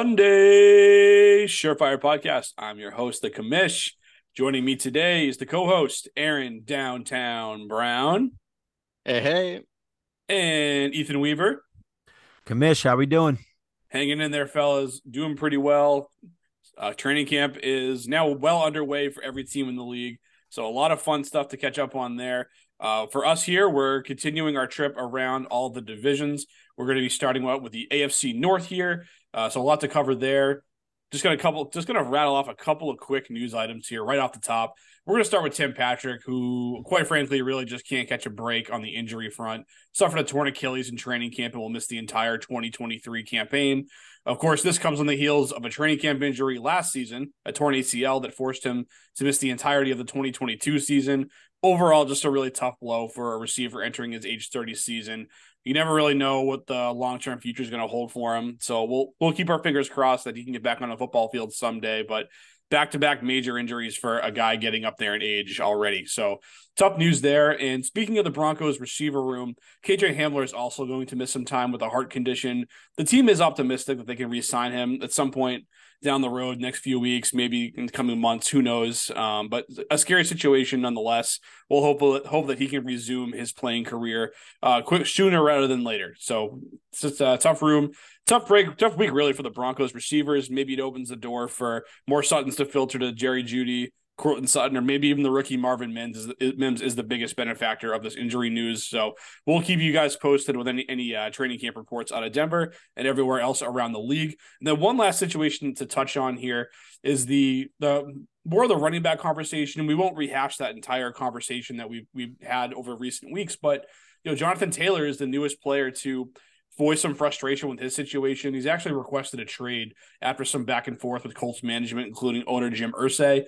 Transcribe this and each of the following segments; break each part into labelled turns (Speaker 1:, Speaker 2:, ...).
Speaker 1: Sunday Surefire Podcast. I'm your host, the commish. Joining me today is the co-host, Aaron Downtown Brown.
Speaker 2: Hey, hey.
Speaker 1: And Ethan Weaver.
Speaker 3: Commish, how we doing?
Speaker 1: Hanging in there, fellas. Doing pretty well. Uh, training camp is now well underway for every team in the league. So a lot of fun stuff to catch up on there. Uh, for us here, we're continuing our trip around all the divisions. We're going to be starting out with the AFC North here. Uh, so a lot to cover there. Just gonna couple, just gonna rattle off a couple of quick news items here right off the top. We're gonna start with Tim Patrick, who, quite frankly, really just can't catch a break on the injury front. Suffered a torn Achilles in training camp and will miss the entire 2023 campaign. Of course, this comes on the heels of a training camp injury last season, a torn ACL that forced him to miss the entirety of the 2022 season. Overall, just a really tough blow for a receiver entering his age 30 season you never really know what the long term future is going to hold for him. So we'll we'll keep our fingers crossed that he can get back on a football field someday. But back to back major injuries for a guy getting up there in age already. So tough news there. And speaking of the Broncos receiver room, KJ Hamler is also going to miss some time with a heart condition. The team is optimistic that they can re-sign him at some point down the road next few weeks, maybe in the coming months, who knows? Um, but a scary situation nonetheless. We'll hope hope that he can resume his playing career uh, quick sooner rather than later. So it's just a tough room, tough break, tough week really for the Broncos receivers. Maybe it opens the door for more Suttons to filter to Jerry Jeudy, Courtland Sutton, or maybe even the rookie Marvin Mims is, Mims is the biggest benefactor of this injury news. So we'll keep you guys posted with any any uh, training camp reports out of Denver and everywhere else around the league. And then one last situation to touch on here is the the more of the running back conversation. We won't rehash that entire conversation that we've we've had over recent weeks, but you know Jonathan Taylor is the newest player to voice some frustration with his situation. He's actually requested a trade after some back and forth with Colts management, including owner Jim Irsay.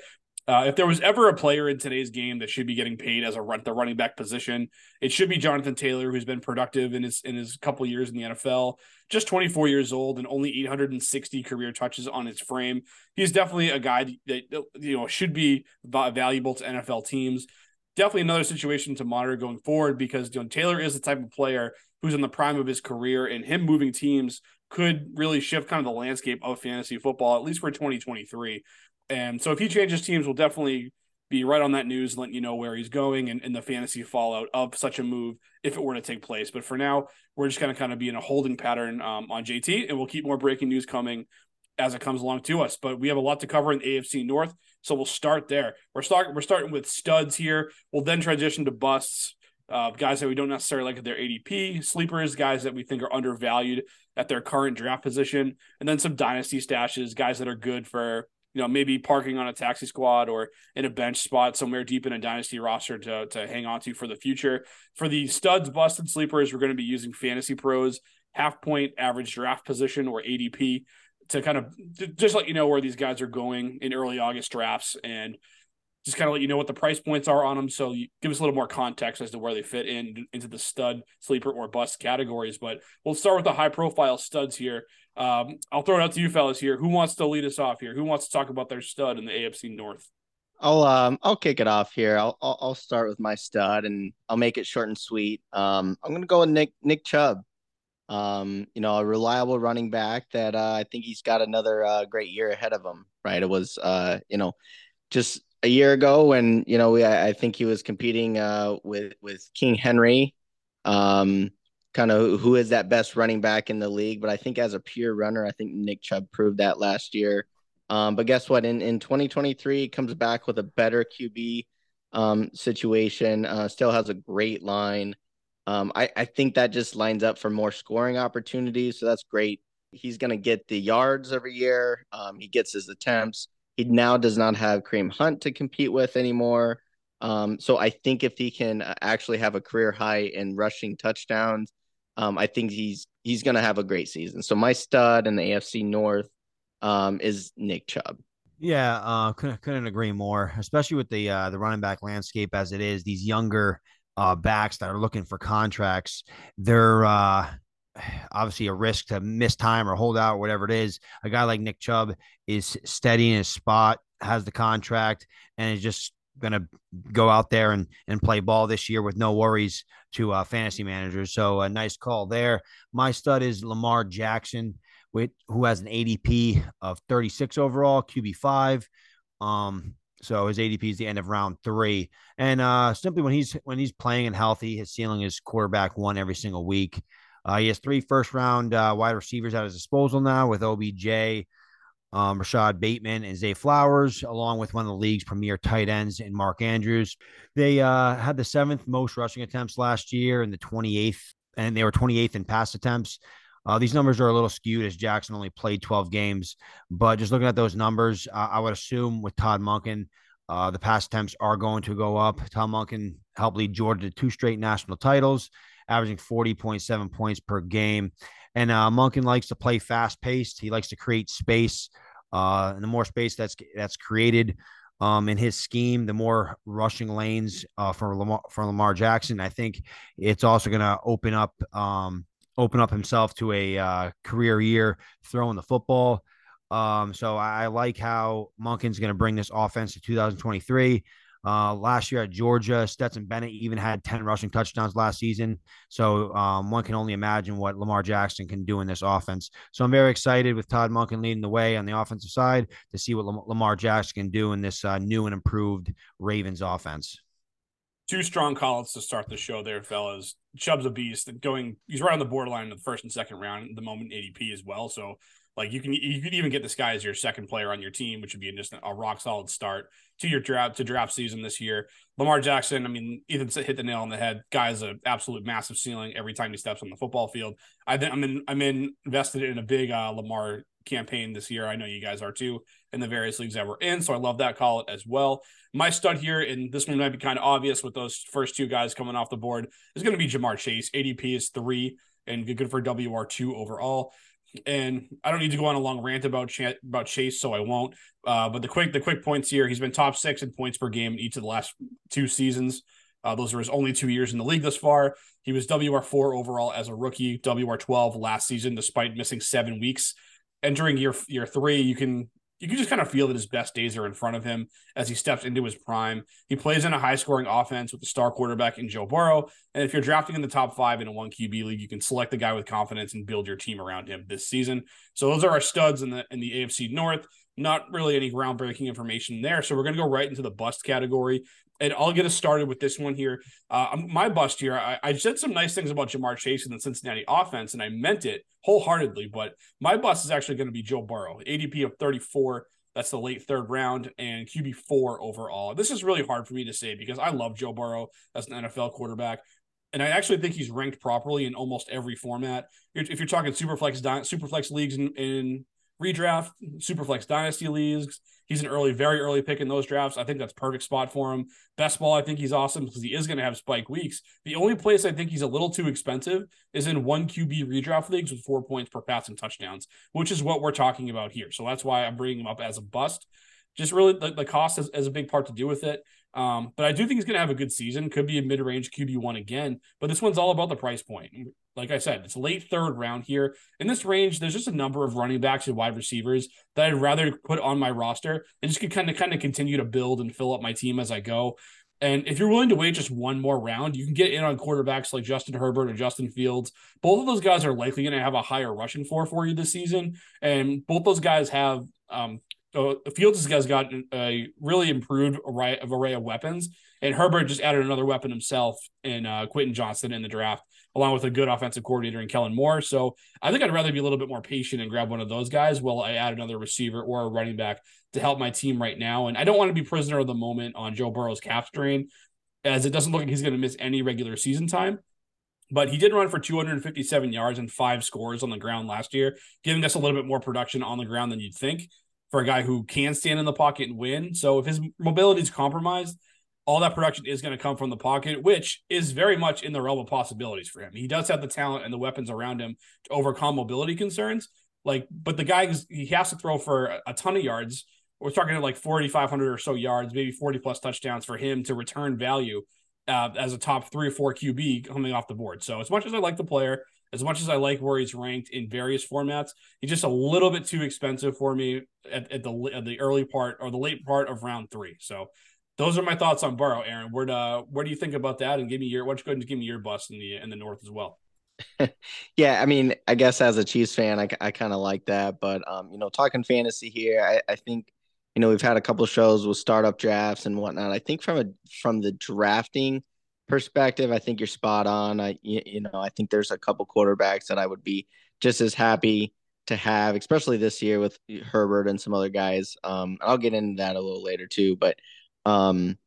Speaker 1: Uh, if there was ever a player in today's game that should be getting paid as a run the running back position, it should be Jonathan Taylor, who's been productive in his in his couple years in the NFL. Just 24 years old and only 860 career touches on his frame. He's definitely a guy that you know should be valuable to NFL teams. Definitely another situation to monitor going forward because you know, Taylor is the type of player who's in the prime of his career, and him moving teams could really shift kind of the landscape of fantasy football, at least for 2023. And so if he changes teams, we'll definitely be right on that news, letting you know where he's going and, and the fantasy fallout of such a move if it were to take place. But for now, we're just going to kind of be in a holding pattern um, on JT, and we'll keep more breaking news coming as it comes along to us. But we have a lot to cover in the AFC North, so we'll start there. We're starting we're starting with studs here. We'll then transition to busts, uh, guys that we don't necessarily like at their ADP, sleepers, guys that we think are undervalued at their current draft position, and then some dynasty stashes, guys that are good for you know, maybe parking on a taxi squad or in a bench spot somewhere deep in a dynasty roster to, to hang on to for the future. For the studs, busted sleepers, we're going to be using Fantasy Pros half point average draft position or ADP to kind of just let you know where these guys are going in early August drafts and just kind of let you know what the price points are on them. So give us a little more context as to where they fit in into the stud, sleeper, or bust categories. But we'll start with the high profile studs here. Um, I'll throw it out to you fellas here. Who wants to lead us off here? Who wants to talk about their stud in the AFC North?
Speaker 2: I'll um I'll kick it off here. I'll I'll, I'll start with my stud and I'll make it short and sweet. Um, I'm gonna go with Nick Nick Chubb. Um, you know, a reliable running back that uh, I think he's got another uh, great year ahead of him. Right? It was uh, you know, just a year ago when you know we I think he was competing uh with with King Henry. Um, kind of who is that best running back in the league. But I think as a pure runner, I think Nick Chubb proved that last year. Um, but guess what? In in 2023, comes back with a better QB um, situation. Uh, still has a great line. Um, I, I think that just lines up for more scoring opportunities. So that's great. He's going to get the yards every year. Um, he gets his attempts. He now does not have Kareem Hunt to compete with anymore. Um, so I think if he can uh, actually have a career high in rushing touchdowns, um, I think he's he's going to have a great season. So my stud in the AFC North um, is Nick Chubb.
Speaker 3: Yeah, uh, couldn't, couldn't agree more, especially with the uh, the running back landscape as it is. These younger uh, backs that are looking for contracts, they're uh, obviously a risk to miss time or hold out, or whatever it is. A guy like Nick Chubb is steady in his spot, has the contract, and is just going to go out there and, and play ball this year with no worries to uh, fantasy managers. So a nice call there. My stud is Lamar Jackson. with who has an ADP of 36 overall, QB five. Um, so his ADP is the end of round three. And uh, simply when he's when he's playing and healthy, his ceiling is quarterback one every single week. Uh, he has three first round uh, wide receivers at his disposal now with OBJ, um, Rashod Bateman, and Zay Flowers, along with one of the league's premier tight ends in Mark Andrews. They uh, had the seventh most rushing attempts last year and the 28th, and they were 28th in pass attempts. Uh, these numbers are a little skewed as Jackson only played 12 games, but just looking at those numbers, uh, I would assume with Todd Monken, uh, the pass attempts are going to go up. Todd Monken helped lead Georgia to two straight national titles, averaging 40.7 points per game. And uh, Monken likes to play fast paced. He likes to create space. Uh, and the more space that's that's created um, in his scheme, the more rushing lanes uh, for Lamar, for Lamar Jackson. I think it's also going to open up um, open up himself to a uh, career year throwing the football. Um, so I, I like how Monken's going to bring this offense to 2023. Uh, last year at Georgia, Stetson Bennett even had 10 rushing touchdowns last season. So um, one can only imagine what Lamar Jackson can do in this offense. So I'm very excited with Todd Monken leading the way on the offensive side to see what Lamar Jackson can do in this uh, new and improved Ravens offense.
Speaker 1: Two strong calls to start the show there, fellas. Chubb's a beast. Going, he's right on the borderline of the first and second round at the moment ADP as well. So like you can you could even get this guy as your second player on your team, which would be just a rock solid start to your draft to draft season this year. Lamar Jackson, I mean, Ethan hit the nail on the head. Guy's an absolute massive ceiling every time he steps on the football field. I think I'm in I'm in, invested in a big uh, Lamar campaign this year. I know you guys are too in the various leagues that we're in, so I love that call it as well. My stud here, and this one might be kind of obvious with those first two guys coming off the board, is going to be Ja'Marr Chase. ADP is three and good for WR two overall and I don't need to go on a long rant about about Chase, so I won't. Uh, but the quick the quick points here: he's been top six in points per game in each of the last two seasons. Uh, those are his only two years in the league thus far. He was WR four overall as a rookie, WR twelve last season, despite missing seven weeks. Entering year year three, you can you can just kind of feel that his best days are in front of him as he steps into his prime. He plays in a high scoring offense with the star quarterback in Joe Burrow. And if you're drafting in the top five in a one QB league, you can select the guy with confidence and build your team around him this season. So those are our studs in the in the AFC North. Not really any groundbreaking information there. So we're going to go right into the bust category and I'll get us started with this one here. Uh, um, my bust here, I, I, said some nice things about Ja'Marr Chase and the Cincinnati offense, and I meant it wholeheartedly. But my bust is actually going to be Joe Burrow, ADP of 34. That's the late third round and QB four overall. This is really hard for me to say because I love Joe Burrow as an NFL quarterback. And I actually think he's ranked properly in almost every format. If you're talking superflex, superflex leagues in, in redraft, superflex dynasty leagues, He's an early, very early pick in those drafts. I think that's perfect spot for him. Best ball, I think he's awesome because he is going to have spike weeks. The only place I think he's a little too expensive is in one QB redraft leagues with four points per pass and touchdowns, which is what we're talking about here. So that's why I'm bringing him up as a bust. Just really the, the cost is, has a big part to do with it. Um, but I do think he's going to have a good season. Could be a mid range QB one again. But this one's all about the price point. Like I said, it's late third round here. In this range, there's just a number of running backs and wide receivers that I'd rather put on my roster and just could kind of kind of continue to build and fill up my team as I go. And if you're willing to wait just one more round, you can get in on quarterbacks like Justin Herbert or Justin Fields. Both of those guys are likely going to have a higher rushing floor for you this season, and both those guys have um, uh, Fields has got a really improved array of array of weapons, and Herbert just added another weapon himself in uh, Quentin Johnston in the draft, along with a good offensive coordinator in Kellen Moore. So I think I'd rather be a little bit more patient and grab one of those guys while I add another receiver or a running back to help my team right now. And I don't want to be prisoner of the moment on Joe Burrow's calf strain, as it doesn't look like he's going to miss any regular season time. But he did run for 257 yards and five scores on the ground last year, giving us a little bit more production on the ground than you'd think for a guy who can stand in the pocket and win. So if his mobility is compromised, all that production is going to come from the pocket, which is very much in the realm of possibilities for him. He does have the talent and the weapons around him to overcome mobility concerns. Like, but the guy he has to throw for a ton of yards. We're talking like 4,500 or so yards, maybe 40 plus touchdowns for him to return value uh, as a top three or four QB coming off the board. So as much as I like the player, as much as I like where he's ranked in various formats, he's just a little bit too expensive for me at, at the at the early part or the late part of round three. So those are my thoughts on Burrow, Aaron. Where do, where do you think about that? And give me your why don't you go ahead and give me your bust in the in the north as well.
Speaker 2: yeah, I mean, I guess as a Chiefs fan, I, I kind of like that. But um, you know, talking fantasy here, I, I think you know we've had a couple shows with startup drafts and whatnot. I think from a from the drafting perspective, I think you're spot on. I you, know I think there's a couple quarterbacks that I would be just as happy to have, especially this year with Herbert and some other guys. Um, I'll get into that a little later too, but um,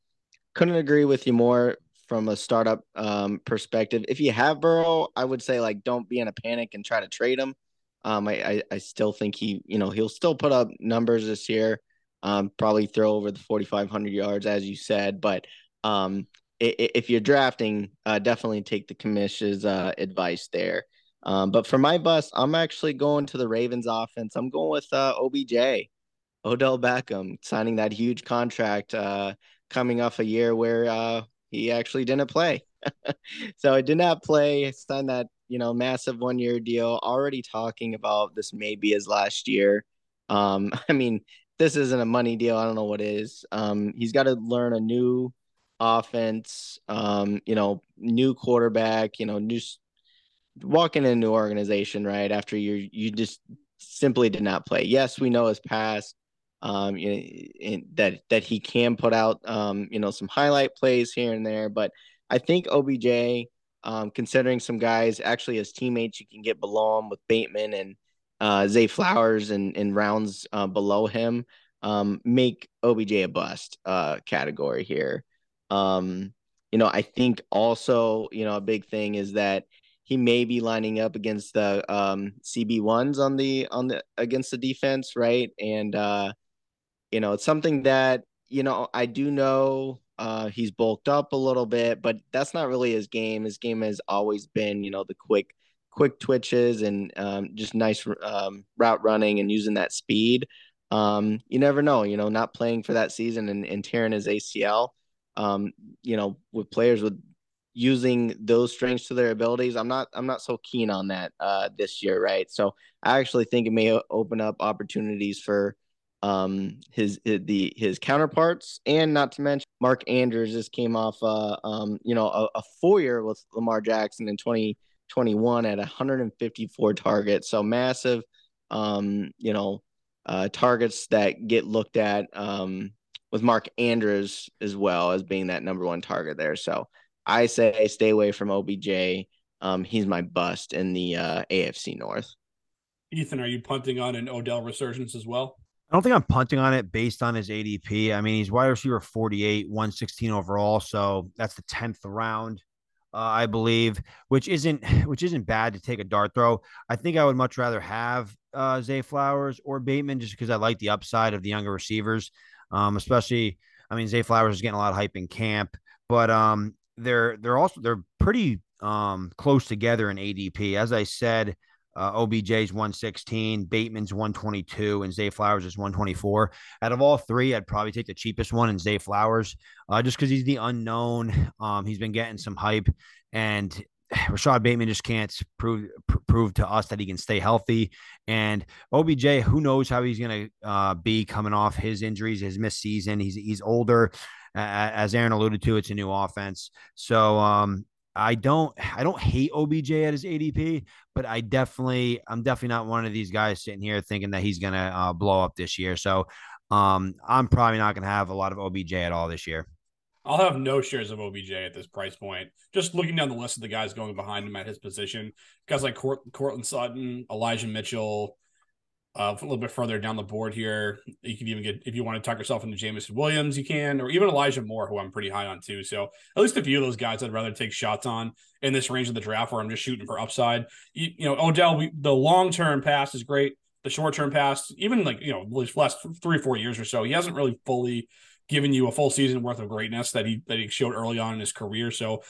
Speaker 2: couldn't agree with you more from a startup um, perspective. If you have Burrow, I would say like don't be in a panic and try to trade him. Um, I, I, I still think he, you know, he'll still put up numbers this year. Um, probably throw over the 4,500 yards, as you said. But um, if you're drafting, uh, definitely take the commish's uh, advice there. Um, but for my bus, I'm actually going to the Ravens offense. I'm going with uh, OBJ, Odell Beckham, signing that huge contract uh, coming off a year where uh, he actually didn't play. so I did not play, signed that, you know, massive one year deal, already talking about this may be his last year. Um, I mean, this isn't a money deal. I don't know what is. Um, he's got to learn a new offense, um, you know, new quarterback, you know, new walking in a new organization, right? After you you just simply did not play. Yes, we know his past, um, you know, that that he can put out, um, you know, some highlight plays here and there. But I think OBJ, um, considering some guys actually as teammates, you can get below him with Bateman and uh, Zay Flowers and, and rounds uh, below him, um, make OBJ a bust uh, category here. Um, you know, I think also, you know, a big thing is that he may be lining up against the um, CB ones on the on the against the defense, right? And uh, you know, it's something that you know I do know uh, he's bulked up a little bit, but that's not really his game. His game has always been, you know, the quick quick twitches and um, just nice um, route running and using that speed. Um, you never know, you know, not playing for that season and, and tearing his ACL. Um, you know, with players with using those strengths to their abilities. I'm not I'm not so keen on that uh, this year, right? So I actually think it may open up opportunities for um, his, his the his counterparts, and not to mention Mark Andrews just came off uh, um, you know a, a four year with Lamar Jackson in 2021 at 154 targets, so massive um, you know uh, targets that get looked at um, with Mark Andrews as well as being that number one target there. So I say stay away from OBJ. Um, he's my bust in the uh, AFC North.
Speaker 1: Ethan, are you punting on an Odell resurgence as well?
Speaker 3: I don't think I'm punting on it based on his ADP. I mean, he's wide receiver 48, 116 overall, so that's the 10th round, uh, I believe, which isn't which isn't bad to take a dart throw. I think I would much rather have uh, Zay Flowers or Bateman just because I like the upside of the younger receivers, um, especially. I mean, Zay Flowers is getting a lot of hype in camp, but um, they're they're also they're pretty um close together in ADP. As I said, uh, OBJ's 116, Bateman's 122, and Zay Flowers is 124. Out of all three, I'd probably take the cheapest one in Zay Flowers, uh, just because he's the unknown. Um, he's been getting some hype, and Rashod Bateman just can't prove pr- prove to us that he can stay healthy. And OBJ, who knows how he's going to uh, be coming off his injuries, his missed season. He's he's older as Aaron alluded to, it's a new offense. So um, I don't I don't hate OBJ at his ADP, but I definitely I'm definitely not one of these guys sitting here thinking that he's gonna uh, blow up this year. So um, I'm probably not gonna have a lot of OBJ at all this year.
Speaker 1: I'll have no shares of OBJ at this price point. Just looking down the list of the guys going behind him at his position, guys like Court, Courtland Sutton, Elijah Mitchell, uh, a little bit further down the board here, you can even get if you want to tuck yourself into Jameson Williams, you can, or even Elijah Moore, who I'm pretty high on too. So at least a few of those guys I'd rather take shots on in this range of the draft where I'm just shooting for upside. You, you know, Odell, we, the long term pass is great. The short term pass, even like you know, the last three four years or so, he hasn't really fully given you a full season worth of greatness that he that he showed early on in his career. So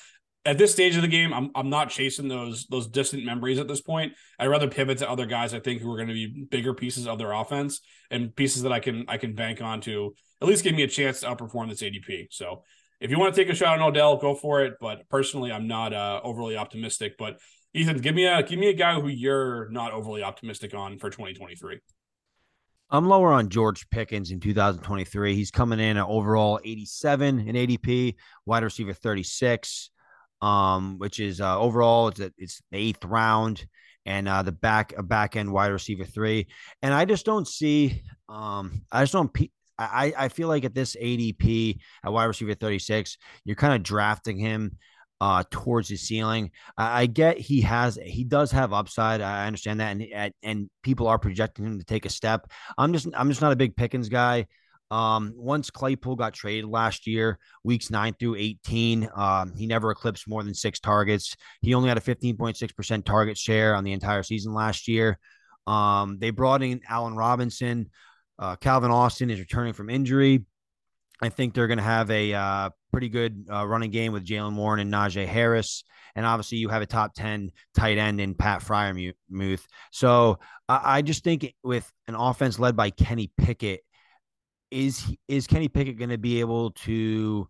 Speaker 1: at this stage of the game, I'm I'm not chasing those those distant memories at this point. I'd rather pivot to other guys I think who are going to be bigger pieces of their offense and pieces that I can I can bank on to at least give me a chance to outperform this ADP. So if you want to take a shot on Odell, go for it. But personally, I'm not uh, overly optimistic. But Ethan, give me a give me a guy who you're not overly optimistic on for 2023.
Speaker 3: I'm lower on George Pickens in 2023. He's coming in at overall 87 in ADP, wide receiver 36. um, which is uh, overall it's a, it's the eighth round and uh, the back a back end wide receiver three. And I just don't see. Um, I just don't. I I feel like at this ADP at wide receiver thirty six, you're kind of drafting him uh towards his ceiling. I, I, get he has he does have upside. I understand that, and and people are projecting him to take a step. I'm just I'm just not a big Pickens guy. Um, once Claypool got traded last year, weeks nine through 18, um, he never eclipsed more than six targets. He only had a 15.6% target share on the entire season last year. Um, they brought in Allen Robinson. Uh, Calvin Austin is returning from injury. I think they're going to have a uh, pretty good uh, running game with Jaylen Warren and Najee Harris. And obviously, you have a top 10 tight end in Pat Freiermuth. So I just think with an offense led by Kenny Pickett, is is Kenny Pickett going to be able to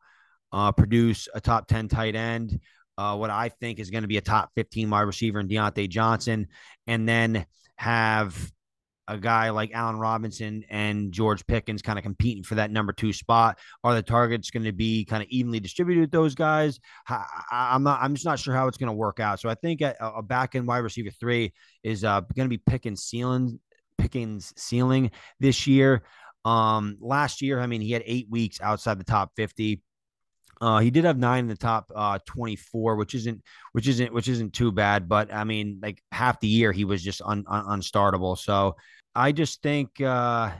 Speaker 3: uh, produce a top 10 tight end? Uh, what I think is going to be a top 15 wide receiver in Diontae Johnson, and then have a guy like Allen Robinson and George Pickens kind of competing for that number two spot? Are the targets going to be kind of evenly distributed with those guys? I, am not. I'm just not sure how it's going to work out. So I think a, a back end wide receiver three is uh, going to be Pickens ceiling, Pickens ceiling this year. Um, last year, I mean, he had eight weeks outside the top 50. Uh, he did have nine in the top uh, 24, which isn't which isn't which isn't too bad. But I mean, like half the year he was just un, un, unstartable. So I just think uh,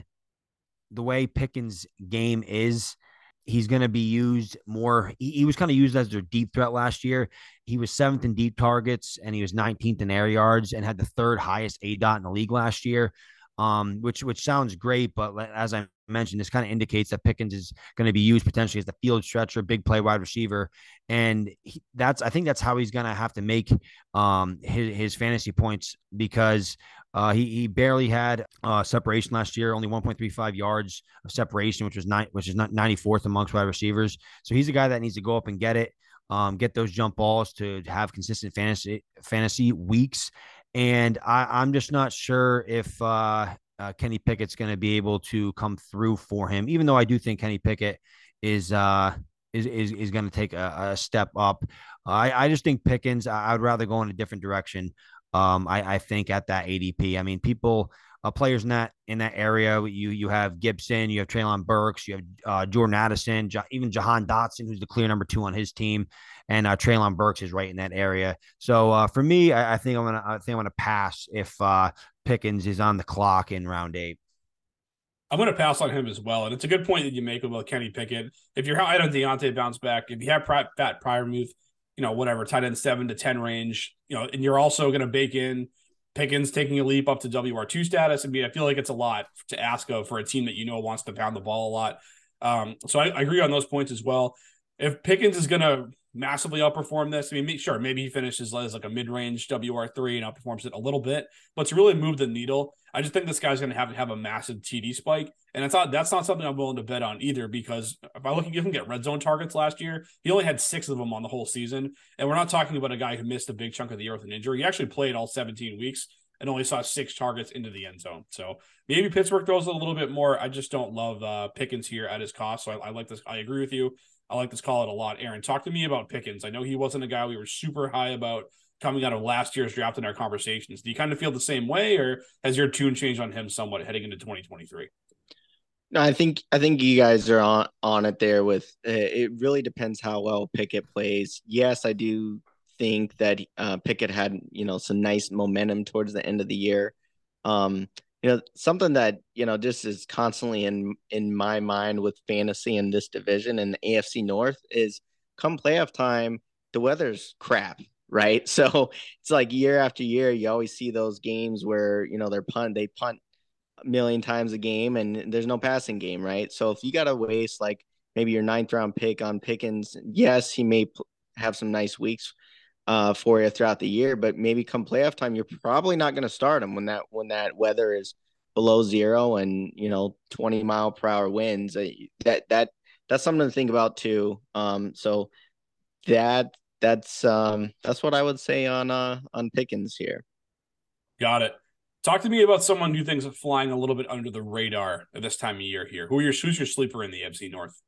Speaker 3: the way Pickens' game is, he's going to be used more. He, he was kind of used as their deep threat last year. He was seventh in deep targets and he was 19th in air yards and had the third highest aDOT in the league last year um, which which sounds great, but as I mentioned, this kind of indicates that Pickens is going to be used potentially as the field stretcher, big play wide receiver, and he, that's I think that's how he's going to have to make um, his his fantasy points because uh, he he barely had uh, separation last year, only 1.35 yards of separation, which was nine, which is not 94th amongst wide receivers. So he's a guy that needs to go up and get it. Um, get those jump balls to have consistent fantasy fantasy weeks and I, am just not sure if uh, uh, Kenny Pickett's going to be able to come through for him. Even though I do think Kenny Pickett is uh, is is, is going to take a, a, step up. I, I just think Pickens. I, would rather go in a different direction. Um, I, I think at that ADP. I mean, people uh, players in that in that area. You you have Gibson, you have Treylon Burks, you have uh, Jordan Addison, even Jahan Dotson, who's the clear number two on his team, and uh, Treylon Burks is right in that area. So uh, for me, I, I, think I'm gonna I think I'm gonna pass if uh, Pickens is on the clock in round eight.
Speaker 1: I'm going to pass on him as well. And it's a good point that you make about Kenny Pickett. If you're high on Diontae bounce back, if you have Pat move, you know, whatever, tight end seven to 10 range, you know, and you're also going to bake in Pickens taking a leap up to WR2 status. I mean, I feel like it's a lot to ask of for a team that you know wants to pound the ball a lot. Um, so I, I, agree on those points as well. If Pickens is going to massively outperform this, I mean, sure, maybe he finishes as like a mid range WR3 and outperforms it a little bit, but to really move the needle, I just think this guy's going to have to have a massive TD spike, and that's not that's not something I'm willing to bet on either. Because if I look at him get red zone targets last year, he only had six of them on the whole season, and we're not talking about a guy who missed a big chunk of the year with an injury. He actually played all 17 weeks and only saw six targets into the end zone. So maybe Pittsburgh throws a little bit more. I just don't love uh, Pickens here at his cost. So I, I like this. I agree with you. I like this call it a lot. Aaron, talk to me about Pickens. I know he wasn't a guy we were super high about coming out of last year's draft in our conversations. Do you kind of feel the same way, or has your tune changed on him somewhat heading into 2023?
Speaker 2: No, I think I think you guys are on on it there. With uh, it really depends how well Pickett plays. Yes, I do think that uh, Pickett had you know some nice momentum towards the end of the year. Um, you know something that you know just is constantly in in my mind with fantasy in this division and the AFC North is come playoff time the weather's crap right? So it's like year after year, you always see those games where you know they're punt, they punt a million times a game, and there's no passing game, right? So if you got to waste like maybe your ninth round pick on Pickens, yes, he may have some nice weeks uh, for you throughout the year, but maybe come playoff time, you're probably not going to start him when that when that weather is below zero and you know 20 mile per hour winds. Uh, that that that's something to think about too. Um, so that that's um that's what I would say on uh on Pickens here.
Speaker 1: Got it. Talk to me about someone who thinks of flying a little bit under the radar at this time of year here. Who are your who's your sleeper in the AFC North?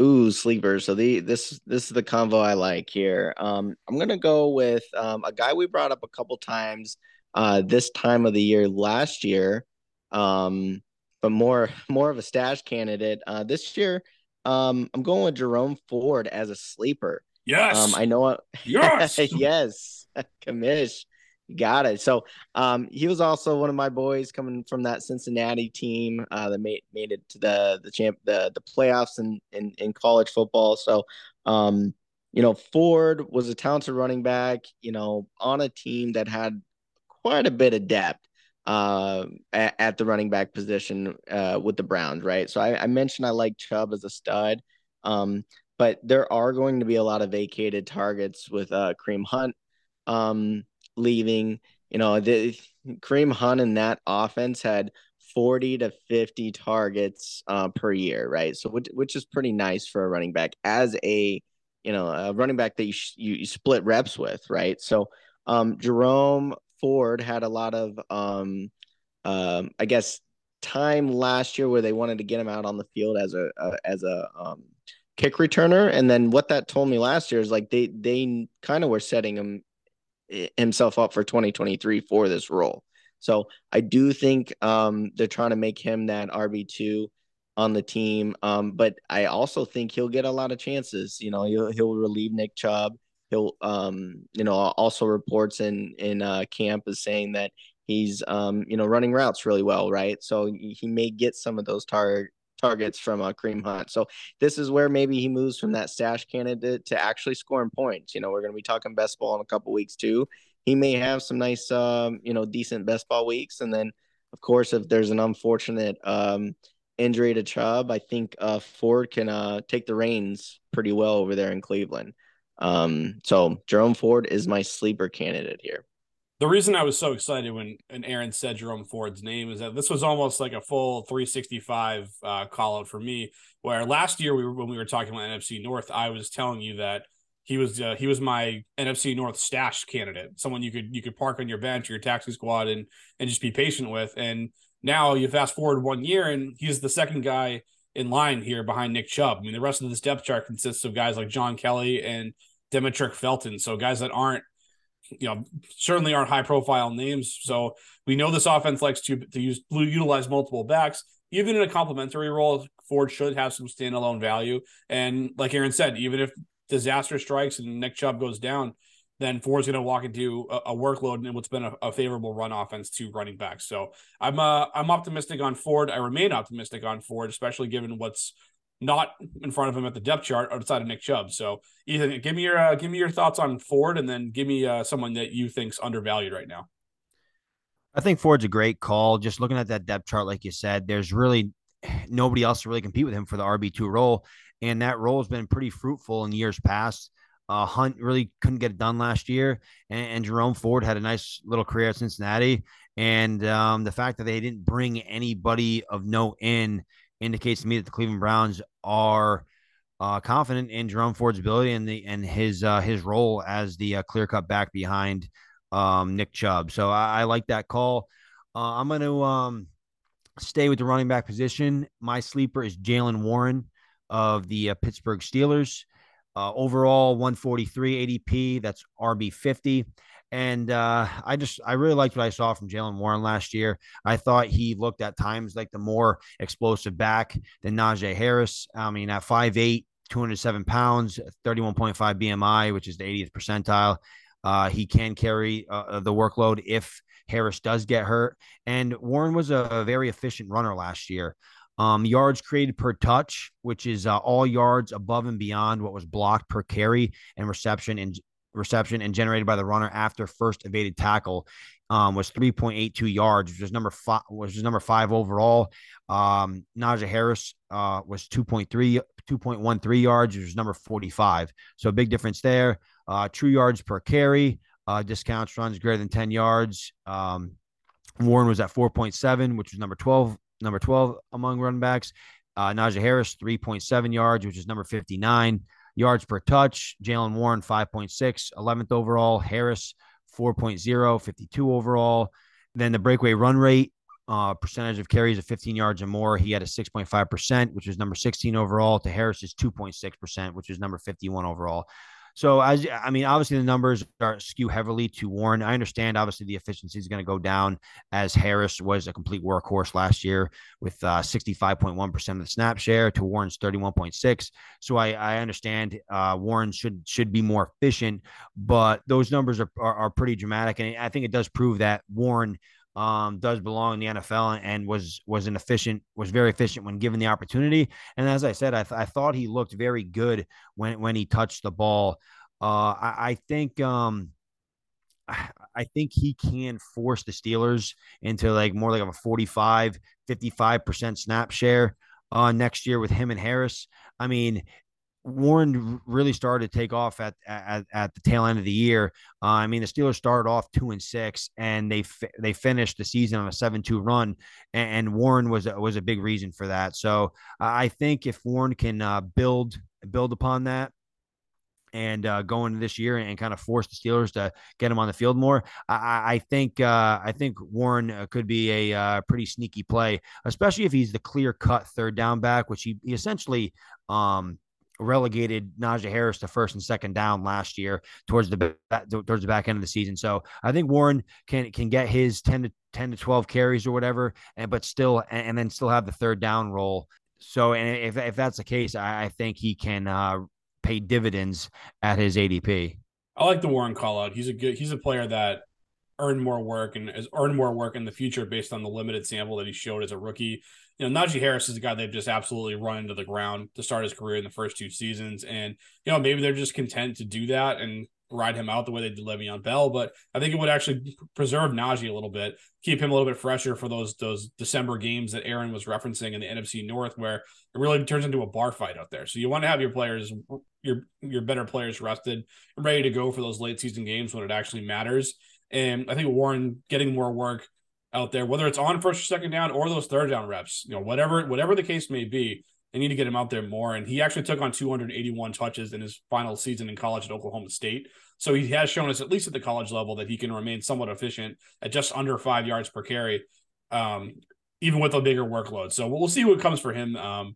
Speaker 2: Ooh, sleeper. So the this this is the convo I like here. Um, I'm gonna go with um, a guy we brought up a couple times uh, this time of the year last year, um, but more more of a stash candidate uh, this year. Um, I'm going with Jerome Ford as a sleeper.
Speaker 1: Yes,
Speaker 2: um, I know.
Speaker 1: Yes,
Speaker 2: yes, commish. Got it. So um, he was also one of my boys coming from that Cincinnati team uh, that made made it to the the champ the the playoffs in in, in college football. So um, you know Ford was a talented running back. You know on a team that had quite a bit of depth uh, at, at, the running back position uh, with the Browns. Right. So I, I mentioned I like Chubb as a stud. Um, but there are going to be a lot of vacated targets with uh, Kareem Hunt. Um, leaving. You know, the Kareem Hunt in that offense had 40 to 50 targets uh, per year, right? So, which, which is pretty nice for a running back as a, you know, a running back that you, you, you split reps with, right? So, um, Jerome Ford had a lot of, um, um, I guess, time last year where they wanted to get him out on the field as a, a as a um, kick returner, and then what that told me last year is like they they kind of were setting him himself up for 2023 for this role. So I do think um, they're trying to make him that RB two on the team. Um, but I also think he'll get a lot of chances. You know, he'll he'll relieve Nick Chubb. He'll um, you know also reports in in uh, camp is saying that he's um, you know running routes really well, right? So he may get some of those tar- targets from uh, Kareem Hunt. So this is where maybe he moves from that stash candidate to actually scoring points. You know, we're going to be talking best ball in a couple weeks too. He may have some nice, um, you know, decent best ball weeks, and then of course if there's an unfortunate um, injury to Chubb, I think uh, Ford can uh, take the reins pretty well over there in Cleveland. Um, so Jerome Ford is my sleeper candidate here
Speaker 1: the reason I was so excited when, when Aaron said Jerome Ford's name is that this was almost like a full 365 uh, call out for me. Where last year we were when we were talking about NFC North, I was telling you that he was uh, he was my NFC North stash candidate, someone you could you could park on your bench or your taxi squad and and just be patient with. And now you fast forward one year and he's the second guy in line here behind Nick Chubb. I mean, the rest of this depth chart consists of guys like John Kelly and Demetric Felton, so guys that aren't you know certainly aren't high profile names. So we know this offense likes to to use utilize multiple backs. Even in a complementary role, Ford should have some standalone value. And like Aaron said, even if disaster strikes and Nick Chubb goes down, then Ford's going to walk into a, a, workload and what's been a, a, favorable run offense to running backs. So I'm uh, I'm optimistic on Ford. I remain optimistic on Ford, especially given what's not in front of him at the depth chart outside of Nick Chubb. So Ethan, give me your uh, give me your thoughts on Ford, and then give me uh, someone that you think's undervalued right now.
Speaker 3: I think Ford's a great call. Just looking at that depth chart, like you said, there's really nobody else to really compete with him for the RB two role, and that role has been pretty fruitful in years past. Uh, Hunt really couldn't get it done last year, and, and, Jerome Ford had a nice little career at Cincinnati. And um, the fact that they didn't bring anybody of note in indicates to me that the Cleveland Browns are uh, confident in Jerome Ford's ability and the and his uh, his role as the uh, clear cut back behind um, Nick Chubb. So I, I like that call. Uh, I'm going to um, stay with the running back position. My sleeper is Jaylen Warren of the uh, Pittsburgh Steelers. Uh, overall, 143 ADP. That's RB 50. And uh, I just, I really liked what I saw from Jaylen Warren last year. I thought he looked at times like the more explosive back than Najee Harris. I mean, at 5'8, 207 pounds, 31.5 BMI, which is the 80th percentile. Uh, he can carry uh, uh, the workload if Harris does get hurt. And Warren was a, a very efficient runner last year. Um, yards created per touch, which is uh, all yards above and beyond what was blocked per carry and reception and reception and generated by the runner after first evaded tackle um, was 3.82 yards, which was number five, which number five overall. Um, Najee Harris uh, was 2.3, 2.13 yards, which was number 45. So big difference there. Uh, true yards per carry, uh, discounts runs greater than 10 yards. Um, Warren was at 4.7, which was number 12, number 12 among run backs. Uh, Najee Harris, 3.7 yards, which is number 59 yards per touch. Jalen Warren, 5.6, 11th overall. Harris, 4.0, 52 overall. Then the breakaway run rate uh, percentage of carries of 15 yards or more. He had a 6.5%, which was number 16 overall, to Harris's 2.6%, which was number 51 overall. So as I mean, obviously the numbers are skew heavily to Warren. I understand obviously the efficiency is going to go down as Harris was a complete workhorse last year with uh, 65.1% of the snap share to Warren's 31.6. So I, I understand uh, Warren should should be more efficient, but those numbers are, are, are pretty dramatic, and I think it does prove that Warren um, does belong in the NFL and was was an efficient was very efficient when given the opportunity. And as I said, I, th- I thought he looked very good when when he touched the ball. Uh, I, I think um, I think he can force the Steelers into like more like a 45, 55% snap share uh, next year with him and Harris. I mean, Warren really started to take off at at, at the tail end of the year. Uh, I mean, the Steelers started off two and six, and they fi- they finished the season on a seven two run, and, and, Warren was was a big reason for that. So I think if Warren can uh, build build upon that, and uh, go into this year and, kind of force the Steelers to get him on the field more. I, I think uh, I think Warren uh, could be a uh, pretty sneaky play, especially if he's the clear cut third down back, which he, he essentially um, relegated Najee Harris to first and second down last year towards the towards the back end of the season. So I think Warren can can get his 10 to 10 to 12 carries or whatever, and but still and, then still have the third down role. So and if if that's the case, I, I think he can uh, pay dividends at his ADP.
Speaker 1: I like the Warren call out. He's a good he's a player that earned more work and has earned more work in the future based on the limited sample that he showed as a rookie you know, Najee Harris is a guy they've just absolutely run into the ground to start his career in the first two seasons. And, you know, maybe they're just content to do that and ride him out the way they did Le'Veon Bell. But I think it would actually preserve Najee a little bit, keep him a little bit fresher for those those December games that Aaron was referencing in the NFC North, where it really turns into a bar fight out there. So you want to have your players, your your better players rested and ready to go for those late season games when it actually matters. And I think Warren getting more work out there, whether it's on first or second down or those third down reps, you know, whatever whatever the case may be, they need to get him out there more. And he actually took on 281 touches in his final season in college at Oklahoma State. So he has shown us, at least at the college level, that he can remain somewhat efficient at just under five yards per carry, um, even with a bigger workload. So we'll see what comes for him um,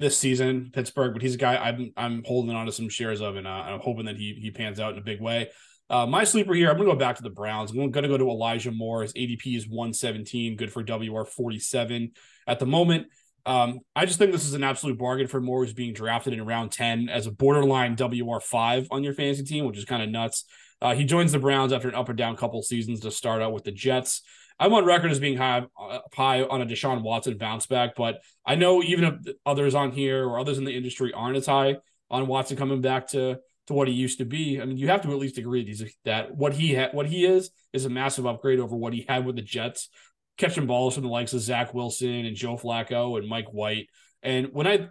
Speaker 1: this season, Pittsburgh. But he's a guy I'm I'm holding on to some shares of, and uh, I'm hoping that he he pans out in a big way. Uh, my sleeper here, I'm going to go back to the Browns. I'm going to go to Elijah Moore. His ADP is 117, good for WR 47 at the moment. Um, I just think this is an absolute bargain for Moore, who's being drafted in round 10 as a borderline WR5 on your fantasy team, which is kind of nuts. Uh, he joins the Browns after an up and down couple seasons to start out with the Jets. I'm on record as being high, uh, high on a Deshaun Watson bounce back, but I know even if others on here or others in the industry aren't as high on Watson coming back to to what he used to be. I mean, you have to at least agree that, what he had, what he is, is a massive upgrade over what he had with the Jets, catching balls from the likes of Zach Wilson and Joe Flacco and Mike White. And when I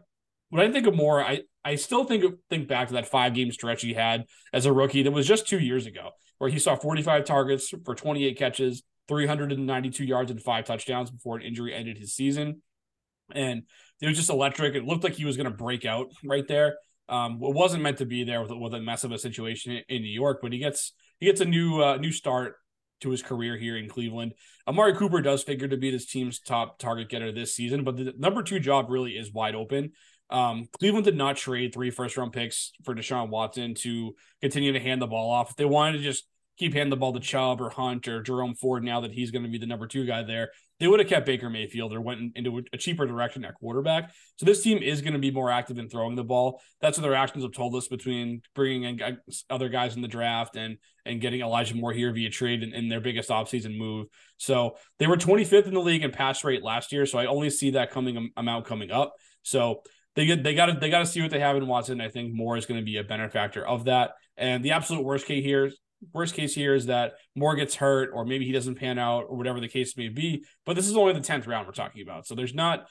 Speaker 1: when I think of Moore, I I still think think back to that five game stretch he had as a rookie that was just two years ago, where he saw 45 targets for 28 catches, 392 yards and five touchdowns before an injury ended his season. And it was just electric. It looked like he was going to break out right there. Um, it wasn't meant to be there with, with a mess of a situation in New York, but he gets he gets a new uh, new start to his career here in Cleveland. Amari Cooper does figure to be this team's top target getter this season, but the number two job really is wide open. Um, Cleveland did not trade three first round picks for Deshaun Watson to continue to hand the ball off. If they wanted to just keep handing the ball to Chubb or Hunt or Jerome Ford now that he's going to be the number two guy there, they would have kept Baker Mayfield or went into a cheaper direction at quarterback. So this team is going to be more active in throwing the ball. That's what their actions have told us between bringing in other guys in the draft and and getting Elijah Moore here via trade in, their biggest offseason move. So they were 25th in the league in pass rate last year. So I only see that coming um, amount coming up. So they they got to they got to see what they have in Watson. I think Moore is going to be a benefactor of that. And the absolute worst case here worst case here is that Moore gets hurt or maybe he doesn't pan out or whatever the case may be. But this is only the 10th round we're talking about. So there's not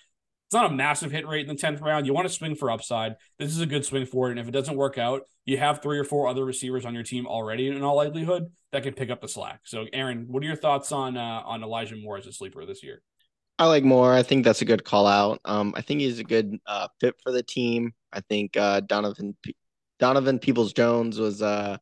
Speaker 1: it's not a massive hit rate in the 10th round. You want to swing for upside. This is a good swing for it. And if it doesn't work out, you have three or four other receivers on your team already in all likelihood that can pick up the slack. So Aaron, what are your thoughts on uh, on Elijah Moore as a sleeper this year?
Speaker 2: I like Moore. I think that's a good call out. Um, I think he's a good uh, fit for the team. I think uh, Donovan Donovan Peoples Jones was uh,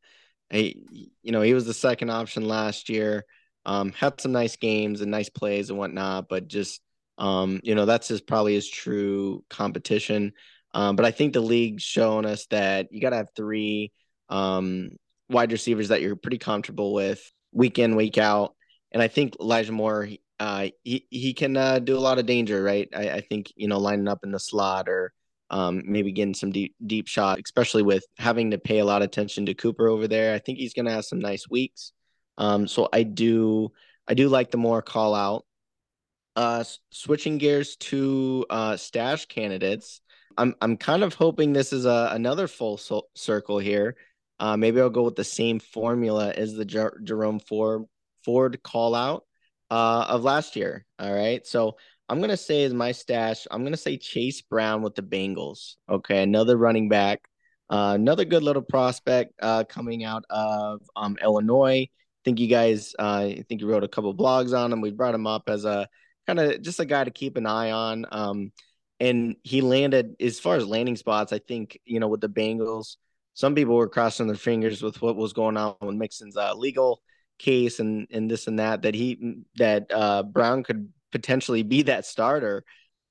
Speaker 2: he, you know, he was the second option last year. Um, had some nice games and nice plays and whatnot, but just um, you know, that's his probably his true competition. Um, but I think the league's shown us that you got to have three um, wide receivers that you're pretty comfortable with week in, week out. And I think Elijah Moore, uh, he he can uh, do a lot of danger, right? I, I, think you know lining up in the slot or um, maybe getting some deep deep shot, especially with having to pay a lot of attention to Cooper over there. I think he's going to have some nice weeks. Um, so I do I do like the Moore call out. Uh, switching gears to uh, stash candidates. I'm I'm kind of hoping this is a another full so- circle here. Uh, maybe I'll go with the same formula as the Jer- Jerome Ford Ford call out uh, of last year. All right, so I'm gonna say is my stash. I'm gonna say Chase Brown with the Bengals. Okay, another running back, uh, another good little prospect uh, coming out of um, Illinois. I think you guys, uh, I think you wrote a couple blogs on him. We brought him up as a kind of just a guy to keep an eye on. Um, and he landed as far as landing spots. I think you know with the Bengals, some people were crossing their fingers with what was going on with Mixon's uh, legal case and and this and that that he that uh, Brown could potentially be that starter.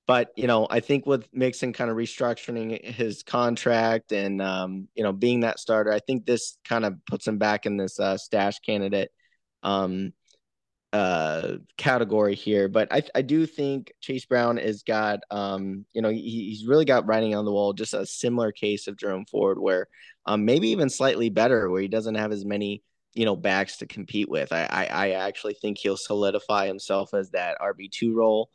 Speaker 2: But you know, I think with Mixon kind of restructuring his contract and um, you know being that starter, I think this kind of puts him back in this uh, stash candidate um, uh category here but i i do think chase brown has got um you know he, he's really got writing on the wall just a similar case of jerome ford where um maybe even slightly better where he doesn't have as many you know backs to compete with i i, I actually think he'll solidify himself as that rb2 role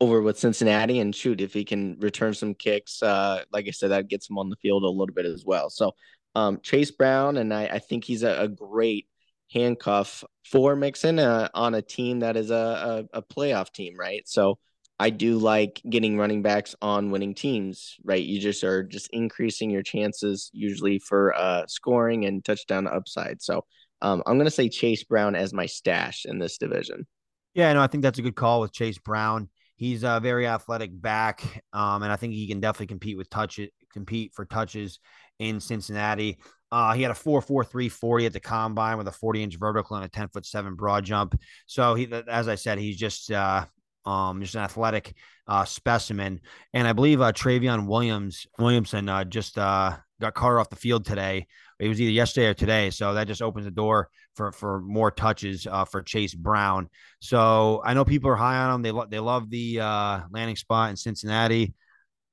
Speaker 2: over with cincinnati and shoot if he can return some kicks uh like i said that gets him on the field a little bit as well so um chase brown and i i think he's a, a great handcuff for Mixon uh, on a team that is a, a, a playoff team, right? So I do like getting running backs on winning teams, right? You just are just increasing your chances usually for uh, scoring and touchdown upside. So um, I'm going to say Chase Brown as my stash in this division.
Speaker 3: Yeah, no, I think that's a good call with Chase Brown. He's a very athletic back, um, and I think he can definitely compete with touches, compete for touches in Cincinnati. Uh, he had a 4.43 40 at the combine with a 40 inch vertical and a 10 foot seven broad jump. So he, as I said, he's just uh, um, just an athletic uh, specimen. And I believe uh, Trayveon Williams Williamson uh, just uh, got Carter off the field today. It was either yesterday or today, so that just opens the door for for more touches uh, for Chase Brown. So I know people are high on him. They lo- they love the uh, landing spot in Cincinnati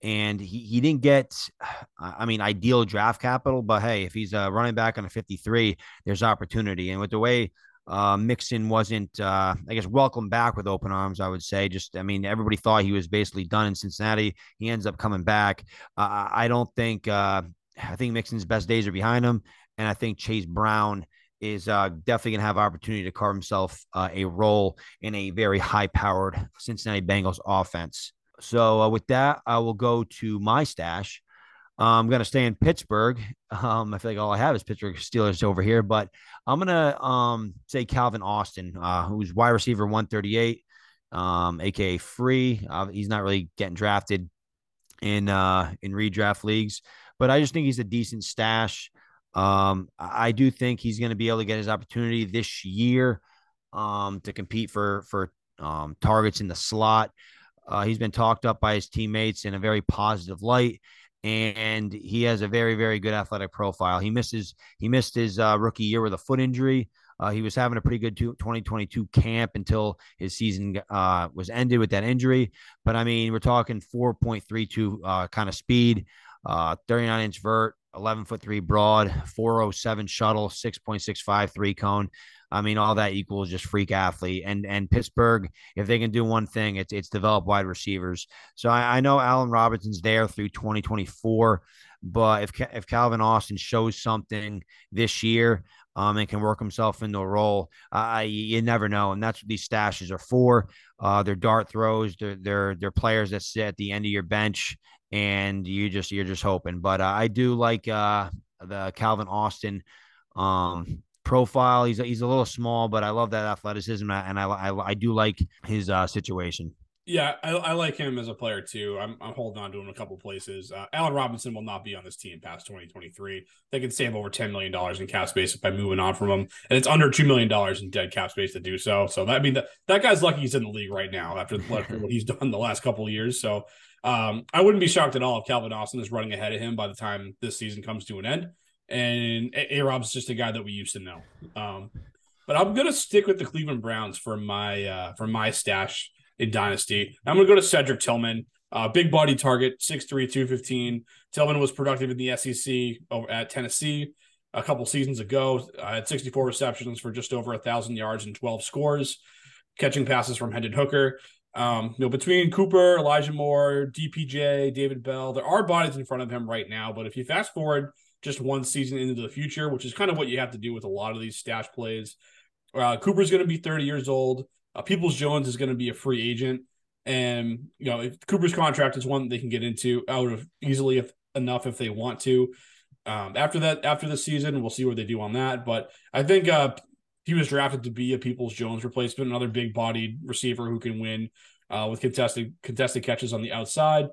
Speaker 3: and he, he didn't get i mean ideal draft capital but hey if he's a running back on a 53 there's opportunity and with the way uh, Mixon wasn't, uh, I guess, welcome back with open arms. I would say, just, I mean, everybody thought he was basically done in Cincinnati. He ends up coming back. Uh, I don't think, uh, I think Mixon's best days are behind him, and I think Chase Brown is uh, definitely going to have opportunity to carve himself uh, a role in a very high-powered Cincinnati Bengals offense. So uh, with that, I will go to my stash. I'm going to stay in Pittsburgh. Um, I feel like all I have is Pittsburgh Steelers over here, but I'm going to um, say Calvin Austin, uh, who's wide receiver 138, um, aka free. Uh, he's not really getting drafted in uh, in redraft leagues, but I just think he's a decent stash. Um, I do think he's going to be able to get his opportunity this year um, to compete for for um, targets in the slot. Uh, he's been talked up by his teammates in a very positive light, and he has a very, very good athletic profile. He misses he missed his uh, rookie year with a foot injury. Uh, he was having a pretty good 2022 camp until his season uh, was ended with that injury. But I mean, we're talking 4.32 uh, kind of speed, uh, 39 inch vert, 11 foot three broad, 407 shuttle, 6.65 three cone. I mean, all that equals just freak athlete. And and Pittsburgh, if they can do one thing, it's it's develop wide receivers. So I, I know Allen Robinson's there through 2024, but if if Calvin Austin shows something this year, um, and can work himself into a role. Uh, you never know, and that's what these stashes are for. Uh, they're dart throws. They're they're they're players that sit at the end of your bench, and you just you're just hoping. But uh, I do like uh, the Calvin Austin um, profile. He's a, he's a little small, but I love that athleticism, and I I, I do like his uh, situation.
Speaker 1: Yeah, I, I, like him as a player too. I'm, I'm holding on to him a couple places. Uh, Allen Robinson will not be on this team past 2023. They can save over $10 million in cap space by moving on from him. And it's under $2 million in dead cap space to do so. So that I mean that, that guy's lucky he's in the league right now after, after what he's done the last couple of years. So um, I wouldn't be shocked at all if Calvin Austin is running ahead of him by the time this season comes to an end. And A Rob's just a guy that we used to know. Um, but I'm gonna stick with the Cleveland Browns for my uh, for my stash in Dynasty. I'm to go to Cedric Tillman, uh, big body target, 6'3, 215. Tillman was productive in the SEC over at Tennessee a couple seasons ago. I had 64 receptions for just over a thousand yards and 12 scores, catching passes from Hendon Hooker. Um, you know, between Cooper, Elijah Moore, DPJ, David Bell, there are bodies in front of him right now. But if you fast forward just one season into the future, which is kind of what you have to do with a lot of these stash plays, uh, Cooper's going to be 30 years old. Uh, Peoples Jones is going to be a free agent, and you know if Cooper's contract is one they can get into out of easily if enough if they want to. Um, after that, after the season, we'll see what they do on that. But I think uh, he was drafted to be a Peoples Jones replacement, another big bodied receiver who can win uh, with contested contested catches on the outside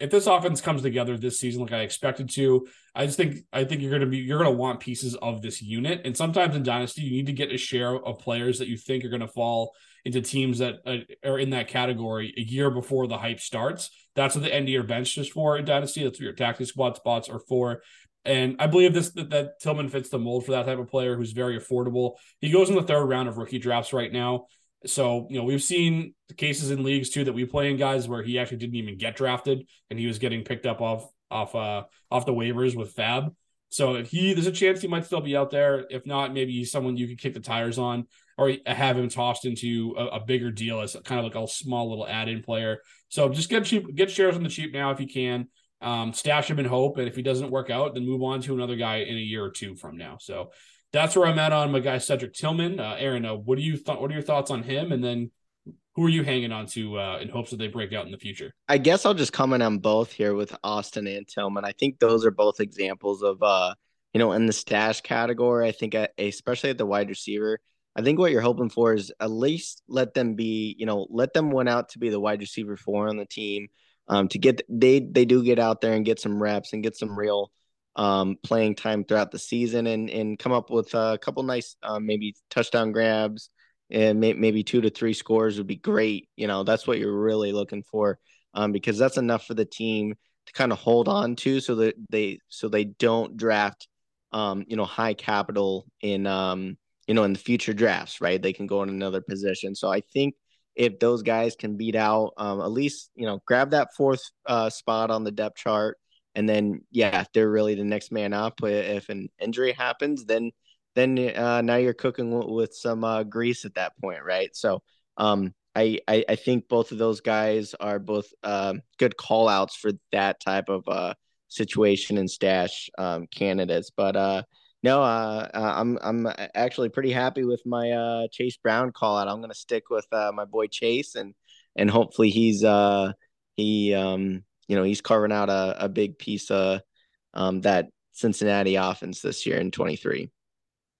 Speaker 1: if this offense comes together this season like I expected to, I just think I think you're gonna be you're gonna want pieces of this unit. And sometimes in Dynasty, you need to get a share of players that you think are gonna fall into teams that uh, are in that category a year before the hype starts. That's what the end of your bench is for in Dynasty. That's what your taxi squad spots are for. And I believe this that, that Tillman fits the mold for that type of player who's very affordable. He goes in the third round of rookie drafts right now. So, you know, we've seen cases in leagues too that we play in guys where he actually didn't even get drafted and he was getting picked up off off uh off the waivers with FAAB. So if he there's a chance he might still be out there. If not, maybe he's someone you could kick the tires on or have him tossed into a, a bigger deal as kind of like a small little add-in player. So just get cheap get shares on the cheap now if you can. Um, stash him in hope, and if he doesn't work out, then move on to another guy in a year or two from now. So that's where I'm at on my guy Cedric Tillman. Uh, Aaron, uh, what do you th- what are your thoughts on him? And then who are you hanging on to uh, in hopes that they break out in the future?
Speaker 2: I guess I'll just comment on both here with Austin and Tillman. I think those are both examples of uh, you know, in the stash category. I think especially at the wide receiver. I think what you're hoping for is at least let them be, you know, let them win out to be the wide receiver four on the team. Um, to get they they do get out there and get some reps and get some real um, playing time throughout the season and and come up with a couple nice um, maybe touchdown grabs and may, maybe two to three scores would be great. You know, that's what you're really looking for um, because that's enough for the team to kind of hold on to so that they so they don't draft um, you know high capital in um, you know in the future drafts, right? They can go in another position. So I think if those guys can beat out um, at least you know grab that fourth uh, spot on the depth chart and then yeah, they're really the next man up. If an injury happens, then then uh, now you're cooking with some uh, grease at that point, right? So um, I, I, I think both of those guys are both uh, good call outs for that type of uh, situation and stash um, candidates. But uh, no, uh, I'm I'm actually pretty happy with my Chase Brown call out. I'm going to stick with my boy Chase and and hopefully he's he um, you know, he's carving out a, a big piece of um, that Cincinnati offense this year in 23.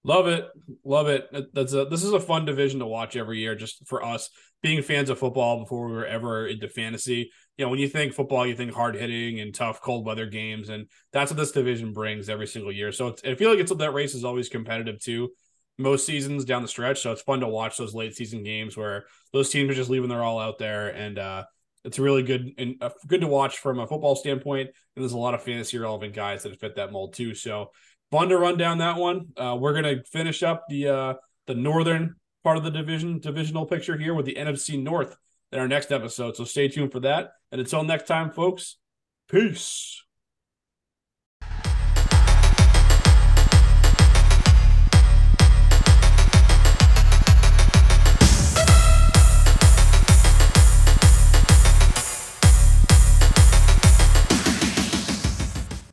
Speaker 1: Love it. Love it. That's a, this is a fun division to watch every year just for us being fans of football before we were ever into fantasy. You know, when you think football, you think hard hitting and tough cold weather games. And that's what this division brings every single year. So I feel like it's that race is always competitive too most seasons down the stretch. So it's fun to watch those late season games where those teams are just leaving their all out there and uh, it's really good and uh, good to watch from a football standpoint. And there's a lot of fantasy relevant guys that fit that mold too. So fun to run down that one. Uh, we're gonna finish up the uh, the northern part of the division divisional picture here with the NFC North in our next episode. So stay tuned for that. And until next time, folks. Peace.